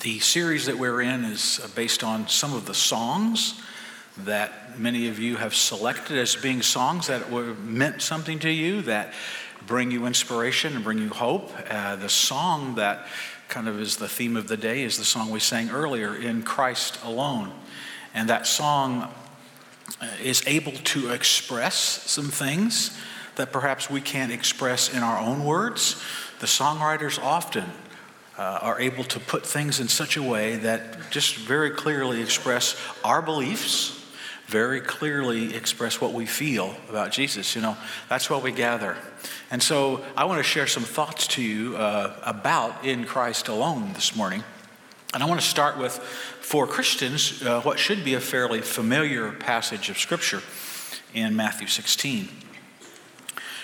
The series that we're in is based on some of the songs that many of you have selected as being songs that were meant something to you, that bring you inspiration and bring you hope. Uh, the song that kind of is the theme of the day is the song we sang earlier, In Christ Alone. And that song uh, is able to express some things that perhaps we can't express in our own words. The songwriters often uh, are able to put things in such a way that just very clearly express our beliefs, very clearly express what we feel about Jesus. You know, that's what we gather. And so I want to share some thoughts to you uh, about in Christ alone this morning. And I want to start with, for Christians, uh, what should be a fairly familiar passage of Scripture in Matthew 16.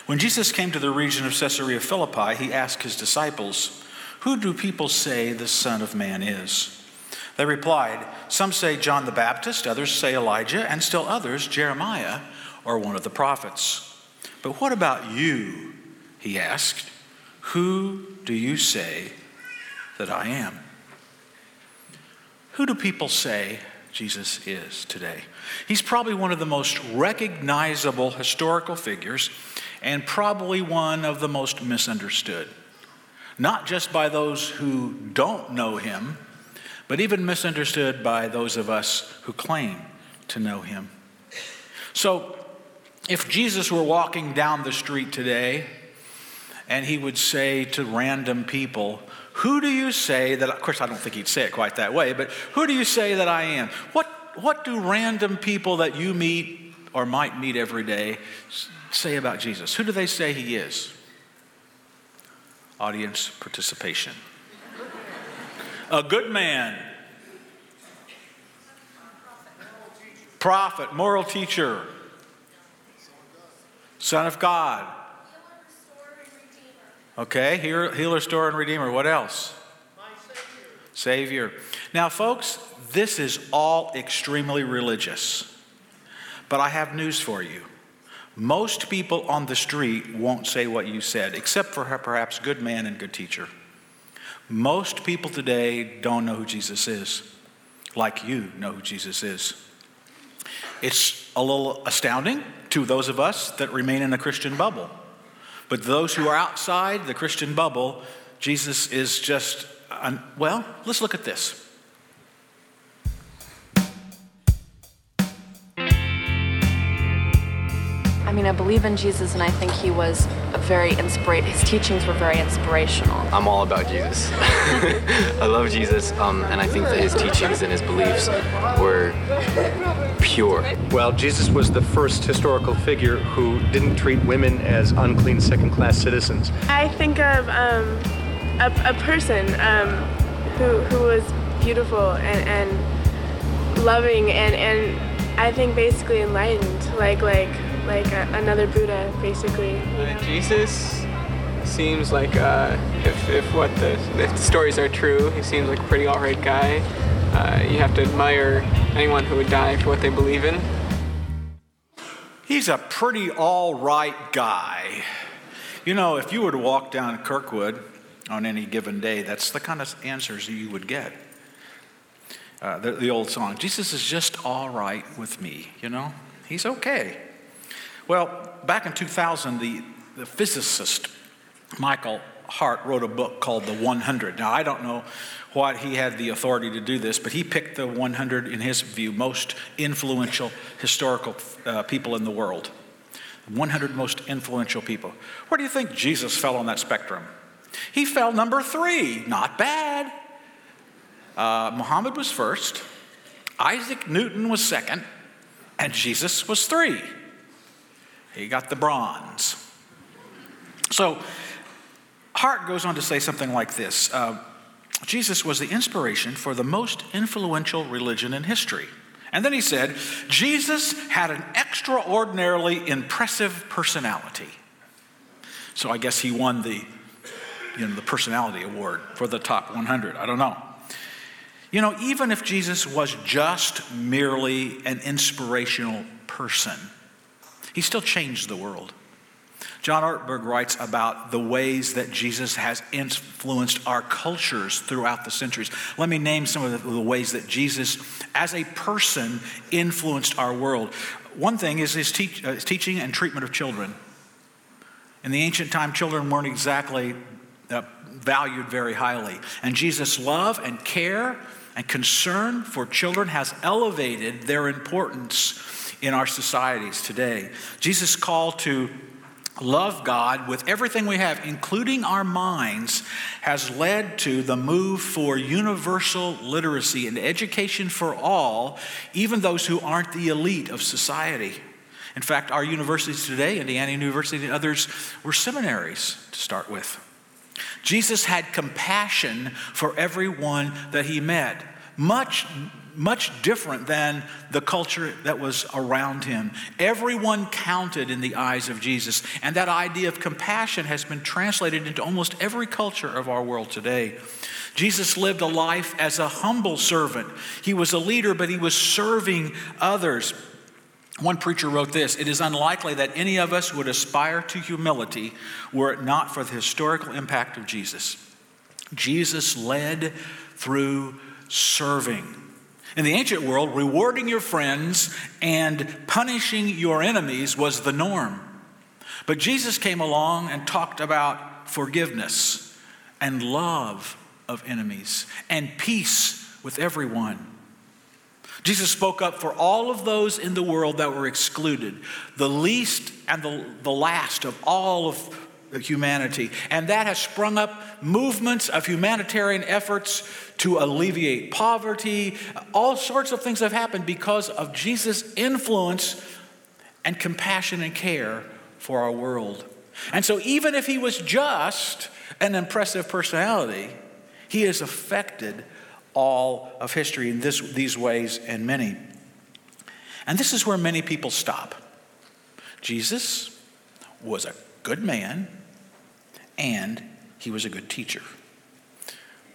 When Jesus came to the region of Caesarea Philippi, he asked his disciples, who do people say the Son of Man is? They replied, Some say John the Baptist, others say Elijah, and still others Jeremiah or one of the prophets. But what about you? He asked. Who do you say that I am? Who do people say Jesus is today? He's probably one of the most recognizable historical figures and probably one of the most misunderstood not just by those who don't know him, but even misunderstood by those of us who claim to know him. So, if Jesus were walking down the street today and he would say to random people, Who do you say that, of course, I don't think he'd say it quite that way, but who do you say that I am? What, what do random people that you meet or might meet every day say about Jesus? Who do they say he is? Audience participation. A good man, prophet, moral teacher, son of God. Okay, healer, healer, store, and redeemer. What else? Savior. Now, folks, this is all extremely religious. But I have news for you. Most people on the street won't say what you said, except for perhaps good man and good teacher. Most people today don't know who Jesus is, like you know who Jesus is. It's a little astounding to those of us that remain in a Christian bubble. But those who are outside the Christian bubble, Jesus is just, well, let's look at this. I mean, I believe in Jesus, and I think he was a very inspired. His teachings were very inspirational. I'm all about Jesus. I love Jesus, um, and I think that his teachings and his beliefs were pure. Well, Jesus was the first historical figure who didn't treat women as unclean second-class citizens. I think of um, a, a, person um, who who was beautiful and, and loving, and and I think basically enlightened, like like like a, another Buddha, basically. Uh, Jesus seems like, uh, if, if what the, if the stories are true, he seems like a pretty alright guy. Uh, you have to admire anyone who would die for what they believe in. He's a pretty all right guy. You know, if you were to walk down Kirkwood on any given day, that's the kind of answers you would get. Uh, the, the old song, Jesus is just all right with me, you know? He's okay. Well, back in 2000, the, the physicist Michael Hart wrote a book called The 100. Now, I don't know what he had the authority to do this, but he picked the 100, in his view, most influential historical uh, people in the world. 100 most influential people. Where do you think Jesus fell on that spectrum? He fell number three. Not bad. Uh, Muhammad was first, Isaac Newton was second, and Jesus was three. He got the bronze. So, Hart goes on to say something like this uh, Jesus was the inspiration for the most influential religion in history. And then he said, Jesus had an extraordinarily impressive personality. So I guess he won the, you know, the personality award for the top 100. I don't know. You know, even if Jesus was just merely an inspirational person, he still changed the world. John Ortberg writes about the ways that Jesus has influenced our cultures throughout the centuries. Let me name some of the, ways that Jesus, as a person, influenced our world. One thing is his, uh, his teaching and treatment of children. In the ancient time, children weren't exactly uh, valued very highly. And Jesus' love and care and concern for children has elevated their importance in our societies today. Jesus' call to love God with everything we have, including our minds, has led to the move for universal literacy and education for all, even those who aren't the elite of society. In fact, our universities today, Indiana University and others, were seminaries to start with. Jesus had compassion for everyone that he met, much much different than the culture that was around him. Everyone counted in the eyes of Jesus, and that idea of compassion has been translated into almost every culture of our world today. Jesus lived a life as a humble servant. He was a leader, but he was serving others. One preacher wrote this It is unlikely that any of us would aspire to humility were it not for the historical impact of Jesus. Jesus led through serving. In the ancient world, rewarding your friends and punishing your enemies was the norm. But Jesus came along and talked about forgiveness and love of enemies and peace with everyone. Jesus spoke up for all of those in the world that were excluded, the least and the, the last of all of humanity. And that has sprung up movements of humanitarian efforts to alleviate poverty. All sorts of things have happened because of Jesus' influence and compassion and care for our world. And so, even if he was just an impressive personality, he has affected all of history in this, these ways and many. And this is where many people stop. Jesus was a good man and he was a good teacher.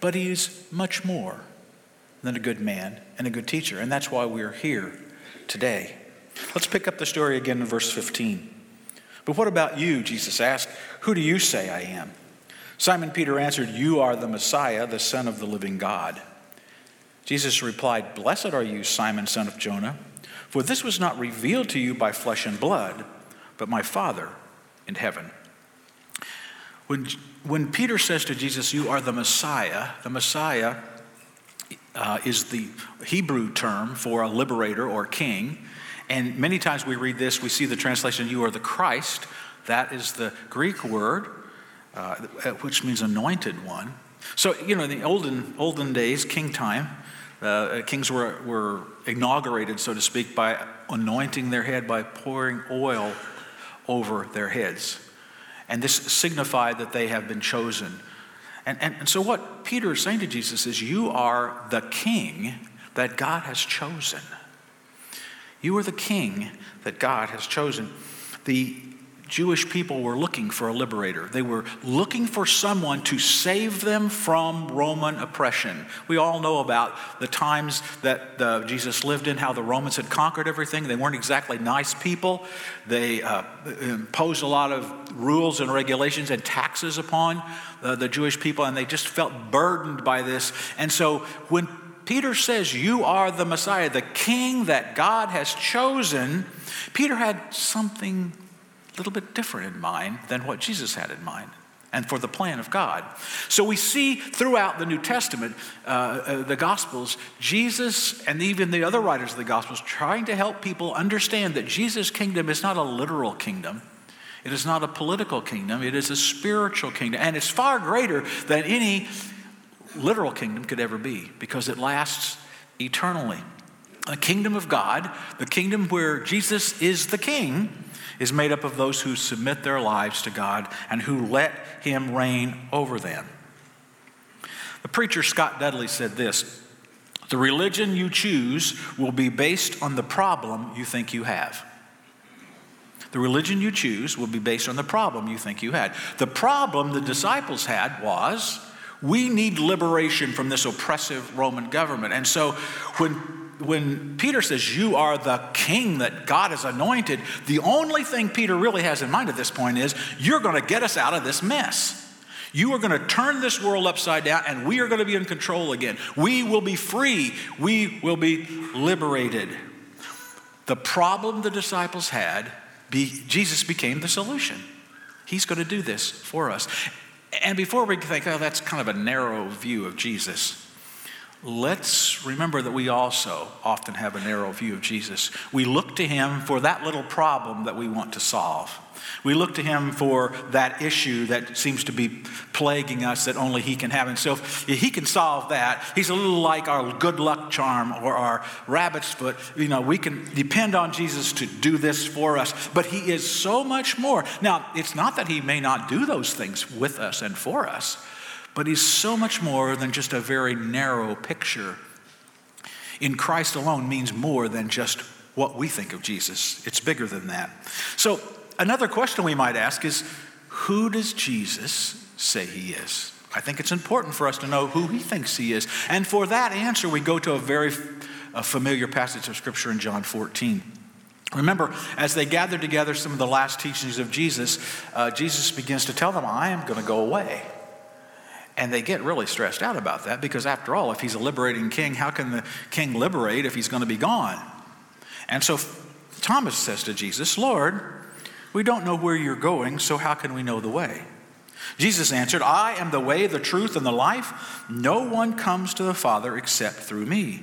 But he's much more than a good man and a good teacher, and that's why we're here today. Let's pick up the story again in verse 15. But what about you? Jesus asked. Who do you say I am? Simon Peter answered, You are the Messiah, the Son of the living God. Jesus replied, Blessed are you, Simon, son of Jonah, for this was not revealed to you by flesh and blood, but my Father in heaven. When, when Peter says to Jesus, You are the Messiah, the Messiah uh, is the Hebrew term for a liberator or king. And many times we read this, we see the translation, You are the Christ. That is the Greek word, uh, which means anointed one. So, you know, in the olden, olden days, king time, uh, kings were, were inaugurated, so to speak, by anointing their head by pouring oil over their heads. And this signified that they have been chosen. And, and, and so, what Peter is saying to Jesus is, You are the king that God has chosen. You are the king that God has chosen. The Jewish people were looking for a liberator. They were looking for someone to save them from Roman oppression. We all know about the times that uh, Jesus lived in, how the Romans had conquered everything. They weren't exactly nice people. They uh, imposed a lot of rules and regulations and taxes upon uh, the Jewish people, and they just felt burdened by this. And so when Peter says, You are the Messiah, the king that God has chosen, Peter had something little bit different in mind than what Jesus had in mind and for the plan of God. So we see throughout the New Testament, uh, uh, the Gospels, Jesus and even the other writers of the Gospels trying to help people understand that Jesus' kingdom is not a literal kingdom. It is not a political kingdom, it is a spiritual kingdom. And it's far greater than any literal kingdom could ever be because it lasts eternally. The kingdom of God, the kingdom where Jesus is the king, is made up of those who submit their lives to God and who let Him reign over them. The preacher Scott Dudley said this The religion you choose will be based on the problem you think you have. The religion you choose will be based on the problem you think you had. The problem the disciples had was we need liberation from this oppressive Roman government. And so when when Peter says, You are the king that God has anointed, the only thing Peter really has in mind at this point is, You're going to get us out of this mess. You are going to turn this world upside down and we are going to be in control again. We will be free. We will be liberated. The problem the disciples had, be, Jesus became the solution. He's going to do this for us. And before we think, oh, that's kind of a narrow view of Jesus, let's remember that we also often have a narrow view of Jesus. We look to him for that little problem that we want to solve. We look to him for that issue that seems to be plaguing us that only he can have. And so if he can solve that, he's a little like our good luck charm or our rabbit's foot. You know, we can depend on Jesus to do this for us, but he is so much more. Now, it's not that he may not do those things with us and for us, but he's so much more than just a very narrow picture. In Christ alone means more than just what we think of Jesus. It's bigger than that. So another question we might ask is who does Jesus say he is? I think it's important for us to know who he thinks he is. And for that answer, we go to a very a familiar passage of Scripture in John 14. Remember, as they gathered together some of the last teachings of Jesus, uh, Jesus begins to tell them, I am going to go away. And they get really stressed out about that because, after all, if he's a liberating king, how can the king liberate if he's going to be gone? And so Thomas says to Jesus, Lord, we don't know where you're going, so how can we know the way? Jesus answered, I am the way, the truth, and the life. No one comes to the Father except through me.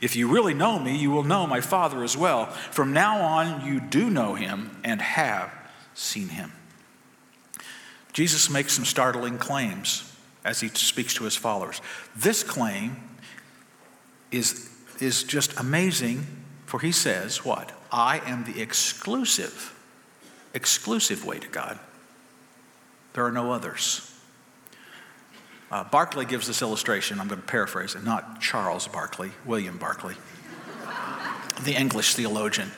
If you really know me, you will know my Father as well. From now on, you do know him and have seen him. Jesus makes some startling claims as he speaks to his followers. This claim is, is just amazing, for he says, What? I am the exclusive exclusive way to God. There are no others. Uh, Barclay gives this illustration. I'm going to paraphrase it, not Charles Barkley, William Barclay, the English theologian.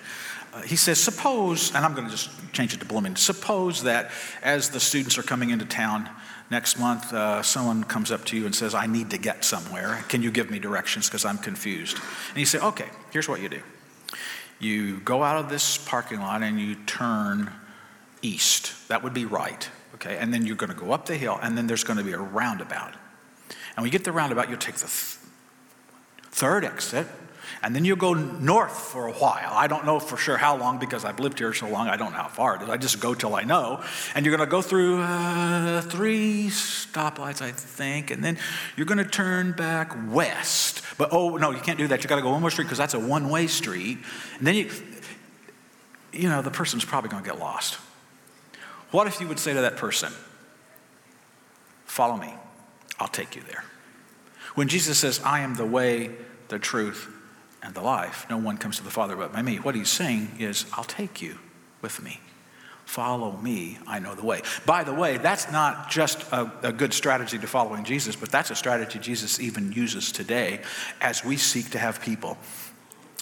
Uh, he says, Suppose, and I'm going to just change it to Blooming, suppose that as the students are coming into town next month, uh, someone comes up to you and says, I need to get somewhere. Can you give me directions because I'm confused? And you say, Okay, here's what you do you go out of this parking lot and you turn east. That would be right. Okay, and then you're going to go up the hill, and then there's going to be a roundabout. And when you get the roundabout, you'll take the th- third exit, and then you'll go north for a while. I don't know for sure how long because I've lived here so long, I don't know how far is. I just go till I know. And you're going to go through uh, three stoplights, I think, and then you're going to turn back west. But oh, no, you can't do that. You've got to go one more street because that's a one way street. And then you, you know, the person's probably going to get lost. What if you would say to that person, Follow me, I'll take you there? When Jesus says, I am the way, the truth, and the life, no one comes to the Father but by me, what he's saying is, I'll take you with me. Follow me, I know the way. By the way, that's not just a, a, good strategy to following Jesus, but that's a strategy Jesus even uses today as we seek to have people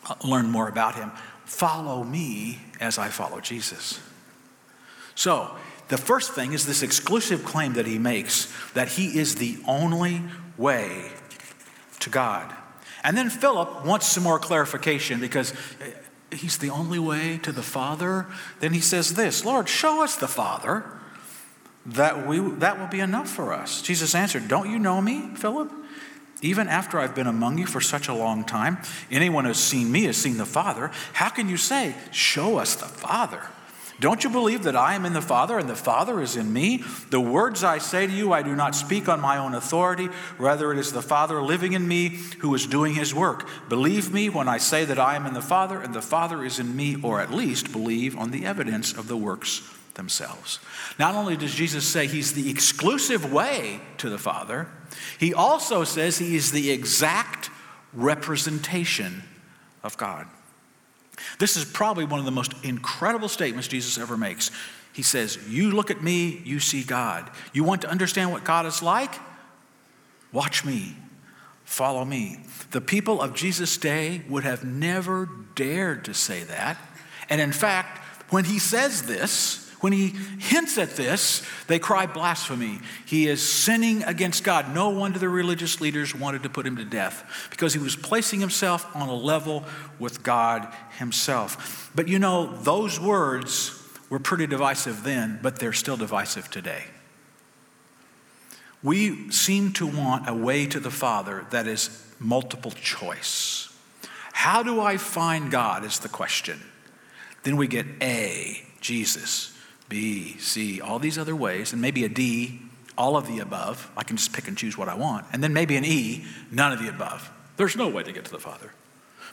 uh, learn more about him. Follow me as I follow Jesus. So, the first thing is this exclusive claim that he makes that he is the only way to God. And then Philip wants some more clarification because eh, he's the only way to the Father. Then he says this Lord, show us the Father. That, we, that will be enough for us. Jesus answered, Don't you know me, Philip? Even after I've been among you for such a long time, anyone who's seen me has seen the Father. How can you say, Show us the Father? Don't you believe that I am in the Father and the Father is in me? The words I say to you, I do not speak on my own authority. Rather, it is the Father living in me who is doing his work. Believe me when I say that I am in the Father and the Father is in me, or at least believe on the evidence of the works themselves. Not only does Jesus say he's the exclusive way to the Father, he also says he is the exact representation of God. This is probably one of the most incredible statements Jesus ever makes. He says, You look at me, you see God. You want to understand what God is like? Watch me, follow me. The people of Jesus' day would have never dared to say that. And in fact, when he says this, When he hints at this, they cry blasphemy. He is sinning against God. No wonder the religious leaders wanted to put him to death because he was placing himself on a level with God himself. But you know, those words were pretty divisive then, but they're still divisive today. We seem to want a way to the Father that is multiple choice. How do I find God is the question. Then we get A, Jesus. B, C, all these other ways, and maybe a D, all of the above. I can just pick and choose what I want. And then maybe an E, none of the above. There's no way to get to the Father.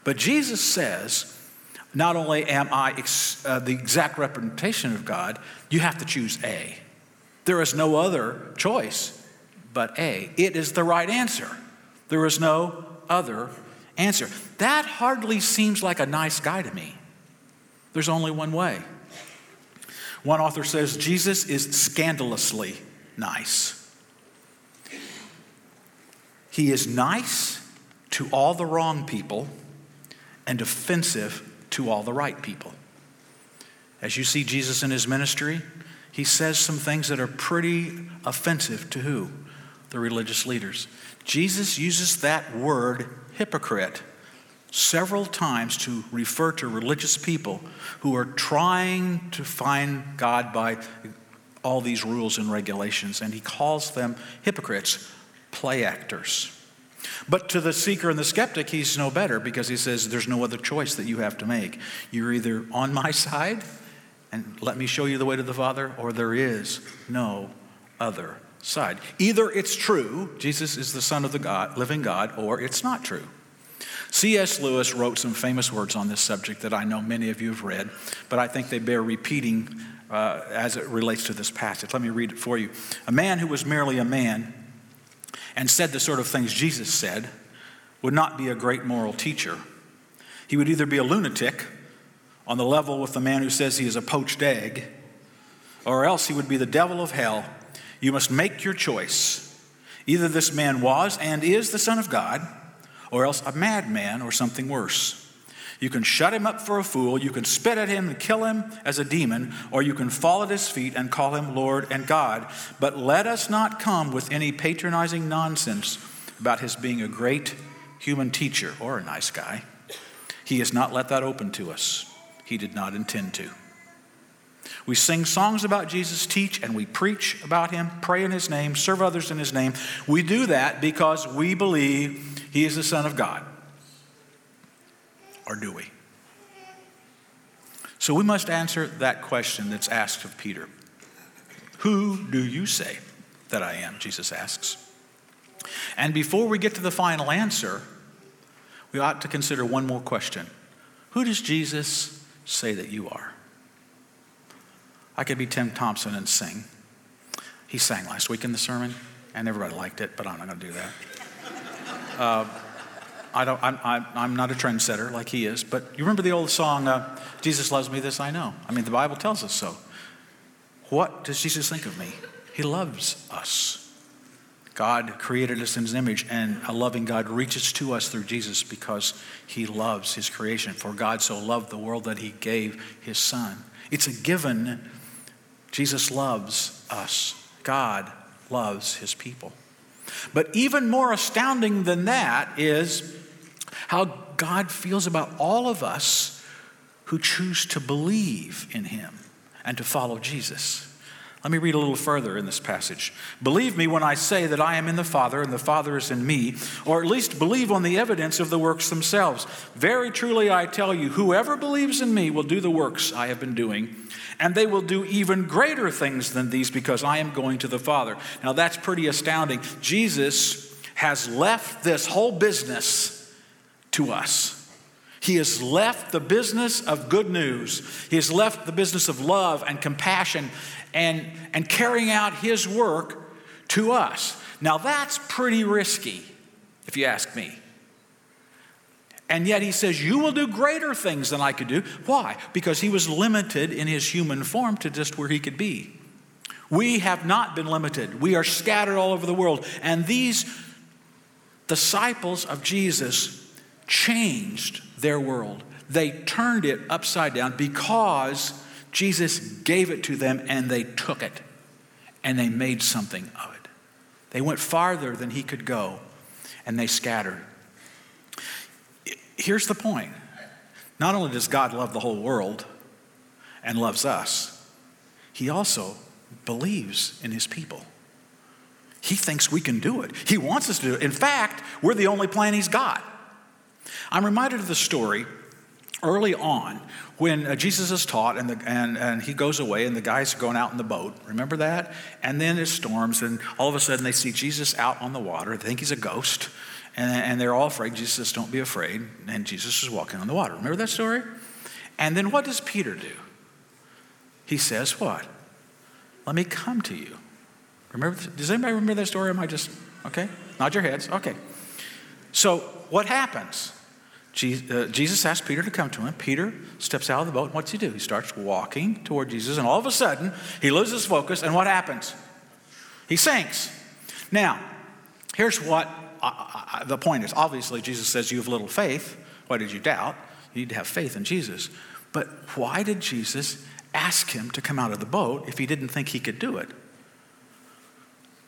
But Jesus says, not only am I ex- uh, the exact representation of God, you have to choose A. There is no other choice but A. It is the right answer. There is no other answer. That hardly seems like a nice guy to me. There's only one way. One author says Jesus is scandalously nice. He is nice to all the wrong people and offensive to all the right people. As you see Jesus in his ministry, he says some things that are pretty offensive to who? The religious leaders. Jesus uses that word hypocrite several times to refer to religious people who are trying to find God by all these rules and regulations, and he calls them hypocrites, play actors. But to the seeker and the skeptic, he's no better because he says there's no other choice that you have to make. You're either on my side and let me show you the way to the Father, or there is no other side. Either it's true, Jesus is the Son of the God, living God, or it's not true. C.S. Lewis wrote some famous words on this subject that I know many of you have read, but I think they bear repeating uh, as it relates to this passage. Let me read it for you. A man who was merely a man and said the sort of things Jesus said would not be a great moral teacher. He would either be a lunatic on the level with the man who says he is a poached egg, or else he would be the devil of hell. You must make your choice. Either this man was and is the Son of God or else a madman or something worse. You can shut him up for a fool, you can spit at him and kill him as a demon, or you can fall at his feet and call him Lord and God. But let us not come with any patronizing nonsense about his being a great human teacher or a nice guy. He has not let that open to us. He did not intend to. We sing songs about Jesus, teach and we preach about him, pray in his name, serve others in his name. We do that because we believe he is the Son of God. Or do we? So we must answer that question that's asked of Peter Who do you say that I am? Jesus asks. And before we get to the final answer, we ought to consider one more question Who does Jesus say that you are? I could be Tim Thompson and sing. He sang last week in the sermon, and everybody liked it, but I'm not going to do that. Uh, I don't, I'm, I'm, not a trendsetter like he is, but you remember the old song, uh, Jesus loves me, this I know. I mean, the Bible tells us so. What does Jesus think of me? He loves us. God created us in his image, and a loving God reaches to us through Jesus because he loves his creation. For God so loved the world that he gave his son. It's a given. Jesus loves us. God loves his people. But even more astounding than that is how God feels about all of us who choose to believe in Him and to follow Jesus. Let me read a little further in this passage. Believe me when I say that I am in the Father and the Father is in me, or at least believe on the evidence of the works themselves. Very truly I tell you, whoever believes in me will do the works I have been doing, and they will do even greater things than these because I am going to the Father. Now that's pretty astounding. Jesus has left this whole business to us. He has left the business of good news. He has left the business of love and compassion and, and carrying out His work to us. Now, that's pretty risky, if you ask me. And yet he says, You will do greater things than I could do. Why? Because he was limited in his human form to just where he could be. We have not been limited. We are scattered all over the world. And these disciples of Jesus changed their world. They turned it upside down because Jesus gave it to them and they took it and they made something of it. They went farther than he could go and they scattered. Here's the point not only does God love the whole world and loves us, he also believes in his people. He thinks we can do it. He wants us to do it. In fact, we're the only plan he's got. I'm reminded of the story early on when uh, Jesus is taught and, the, and, and he goes away and the guys are going out in the boat. Remember that? And then it storms and all of a sudden they see Jesus out on the water. They think he's a ghost and, and they're all afraid. Jesus says, Don't be afraid. And Jesus is walking on the water. Remember that story? And then what does Peter do? He says, What? Let me come to you. Remember, does anybody remember that story? Am I just, okay? Nod your heads. Okay. So what happens? Uh, Jesus asks Peter to come to him. Peter steps out of the boat, and what's he do? He starts walking toward Jesus, and all of a sudden, he loses focus, and what happens? He sinks. Now, here's what I, I, the point is. Obviously, Jesus says, You have little faith. Why did you doubt? You need to have faith in Jesus. But why did Jesus ask him to come out of the boat if he didn't think he could do it?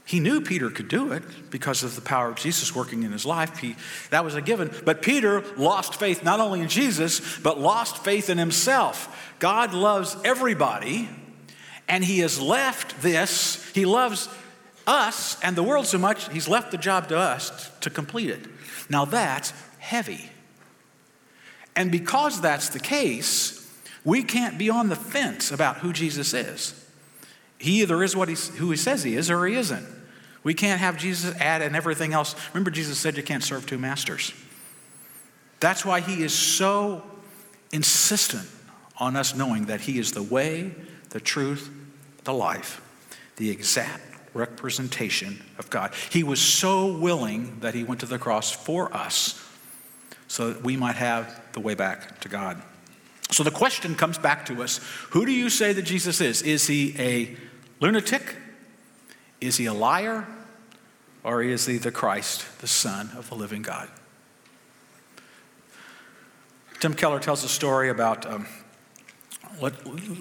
He knew Peter could do it because of the power of Jesus working in his life. He, that was a given. But Peter lost faith not only in Jesus, but lost faith in himself. God loves everybody, and he has left this. He loves us and the world so much, he's left the job to us to complete it. Now that's heavy. And because that's the case, we can't be on the fence about who Jesus is. He either is what he's, who he says he is or he isn't. We can't have Jesus add and everything else. Remember, Jesus said you can't serve two masters. That's why he is so insistent on us knowing that he is the way, the truth, the life, the exact representation of God. He was so willing that he went to the cross for us so that we might have the way back to God. So the question comes back to us who do you say that Jesus is? Is he a lunatic? Is he a liar? or is he the Christ, the Son of the living God? Tim Keller tells a story about, um, let,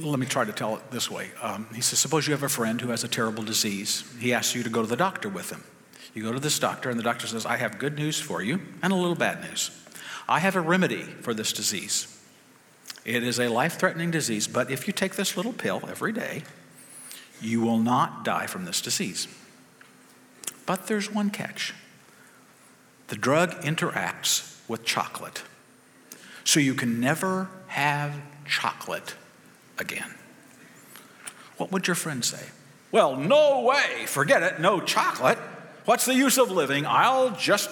let me try to tell it this way. Um, he says, Suppose you have a friend who has a terrible disease. He asks you to go to the doctor with him. You go to this doctor, and the doctor says, I have good news for you and a little bad news. I have a remedy for this disease. It is a life threatening disease, but if you take this little pill every day, you will not die from this disease. But there's one catch the drug interacts with chocolate. So you can never have chocolate again. What would your friend say? Well, no way. Forget it. No chocolate. What's the use of living? I'll just,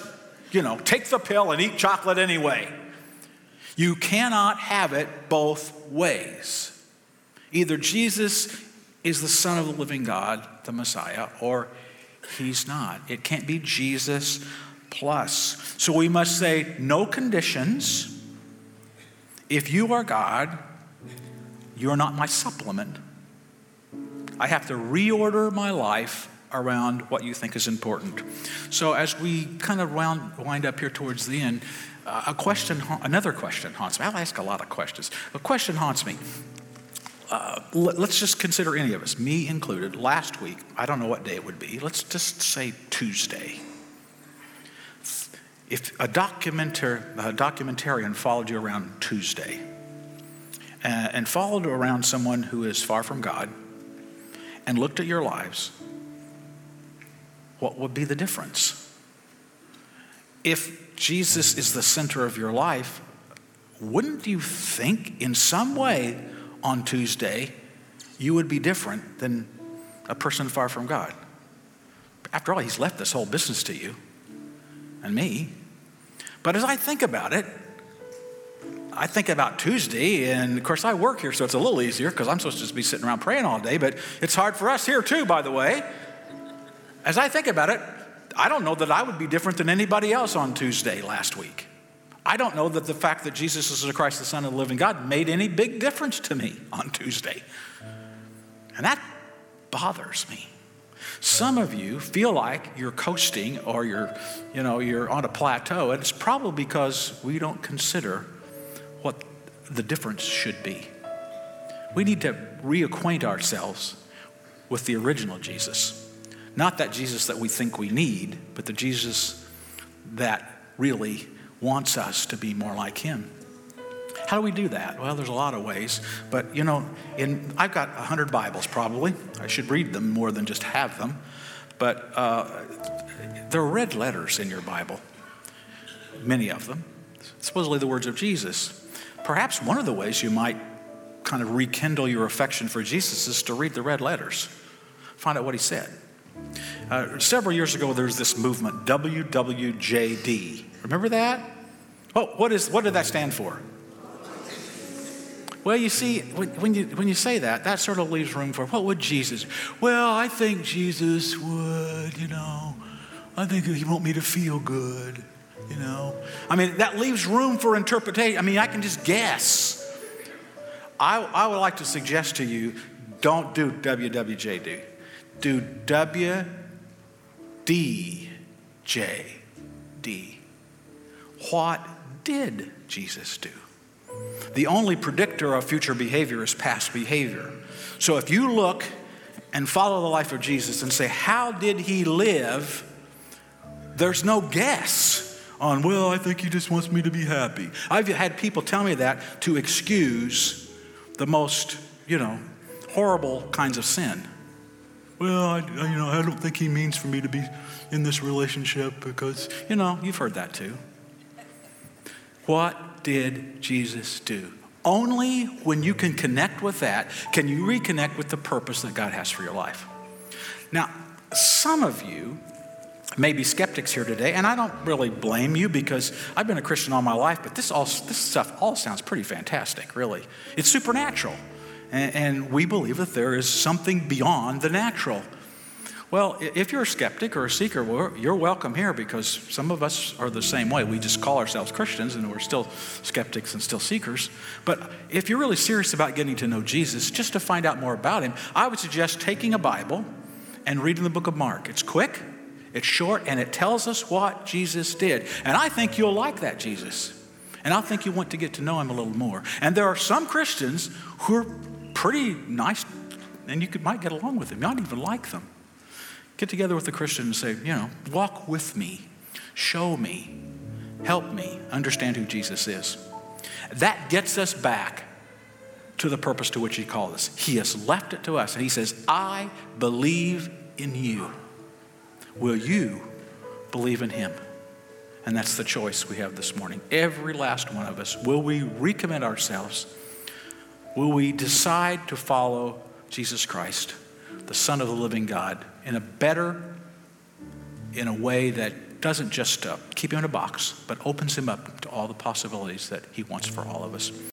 you know, take the pill and eat chocolate anyway. You cannot have it both ways. Either Jesus is the Son of the living God, the Messiah, or He's not. It can't be Jesus plus. So we must say no conditions. If you are God, you are not my supplement. I have to reorder my life around what you think is important. So as we kind of round, wind up here towards the end, uh, a question, another question haunts me. I'll ask a lot of questions. A question haunts me. Uh, let's just consider any of us, me included, last week, I don't know what day it would be, let's just say Tuesday. If a, documenter, a documentarian followed you around Tuesday Uh, and followed around someone who is far from God and looked at your lives, what would be the difference? If Jesus is the center of your life, wouldn't you think in some way on Tuesday, you would be different than a person far from God. After all, He's left this whole business to you and me. But as I think about it, I think about Tuesday, and of course, I work here, so it's a little easier because I'm supposed to just be sitting around praying all day, but it's hard for us here too, by the way. As I think about it, I don't know that I would be different than anybody else on Tuesday last week. I don't know that the fact that Jesus is the Christ, the Son of the living God, made any big difference to me on Tuesday. And that bothers me. Some of you feel like you're coasting or you're, you know, you're on a plateau, and it's probably because we don't consider the difference should be. We need to reacquaint ourselves with the original Jesus. Not that Jesus that we think we need, but the Jesus that really wants us to be more like him. How do we do that? Well, there's a lot of ways, but you know, in I've got 100 Bibles probably. I should read them more than just have them. But uh, there are red letters in your Bible, many of them, supposedly the words of Jesus. Perhaps one of the ways you might kind of rekindle your affection for Jesus is to read the red letters, find out what he said. Uh, several years ago, there was this movement, WWJD. Remember that? Oh, what, is, what did that stand for? Well, you see, when you, when you say that, that sort of leaves room for what would Jesus? Well, I think Jesus would, you know, I think he want me to feel good, you know. I mean, that leaves room for interpretation. I mean, I can just guess. I, I would like to suggest to you don't do WWJD, do WDJD. What did Jesus do? The only predictor of future behavior is past behavior. So if you look and follow the life of Jesus and say, How did he live? There's no guess on, well, I think he just wants me to be happy. I've had people tell me that to excuse the most, you know, horrible kinds of sin. Well, I, you know, I don't think he means for me to be in this relationship because, you know, you've heard that too. What did Jesus do? Only when you can connect with that can you reconnect with the purpose that God has for your life. Now, some of you may be skeptics here today, and I don't really blame you because I've been a Christian all my life, but this, all, this stuff all sounds pretty fantastic, really. It's supernatural, and, and we believe that there is something beyond the natural. Well, if you're a skeptic or a seeker, you're welcome here because some of us are the same way. We just call ourselves Christians and we're still skeptics and still seekers. But if you're really serious about getting to know Jesus, just to find out more about him, I would suggest taking a Bible and reading the book of Mark. It's quick, it's short, and it tells us what Jesus did. And I think you'll like that Jesus. And I think you want to get to know him a little more. And there are some Christians who are pretty nice, and you could, might get along with them. You might even like them. Get together with a Christian and say, you know, walk with me, show me, help me understand who Jesus is. That gets us back to the purpose to which He called us. He has left it to us, and He says, I believe in you. Will you believe in Him? And that's the choice we have this morning. Every last one of us. Will we recommit ourselves? Will we decide to follow Jesus Christ, the Son of the living God? in a better, in a way that doesn't just uh, keep him in a box, but opens him up to all the possibilities that he wants for all of us.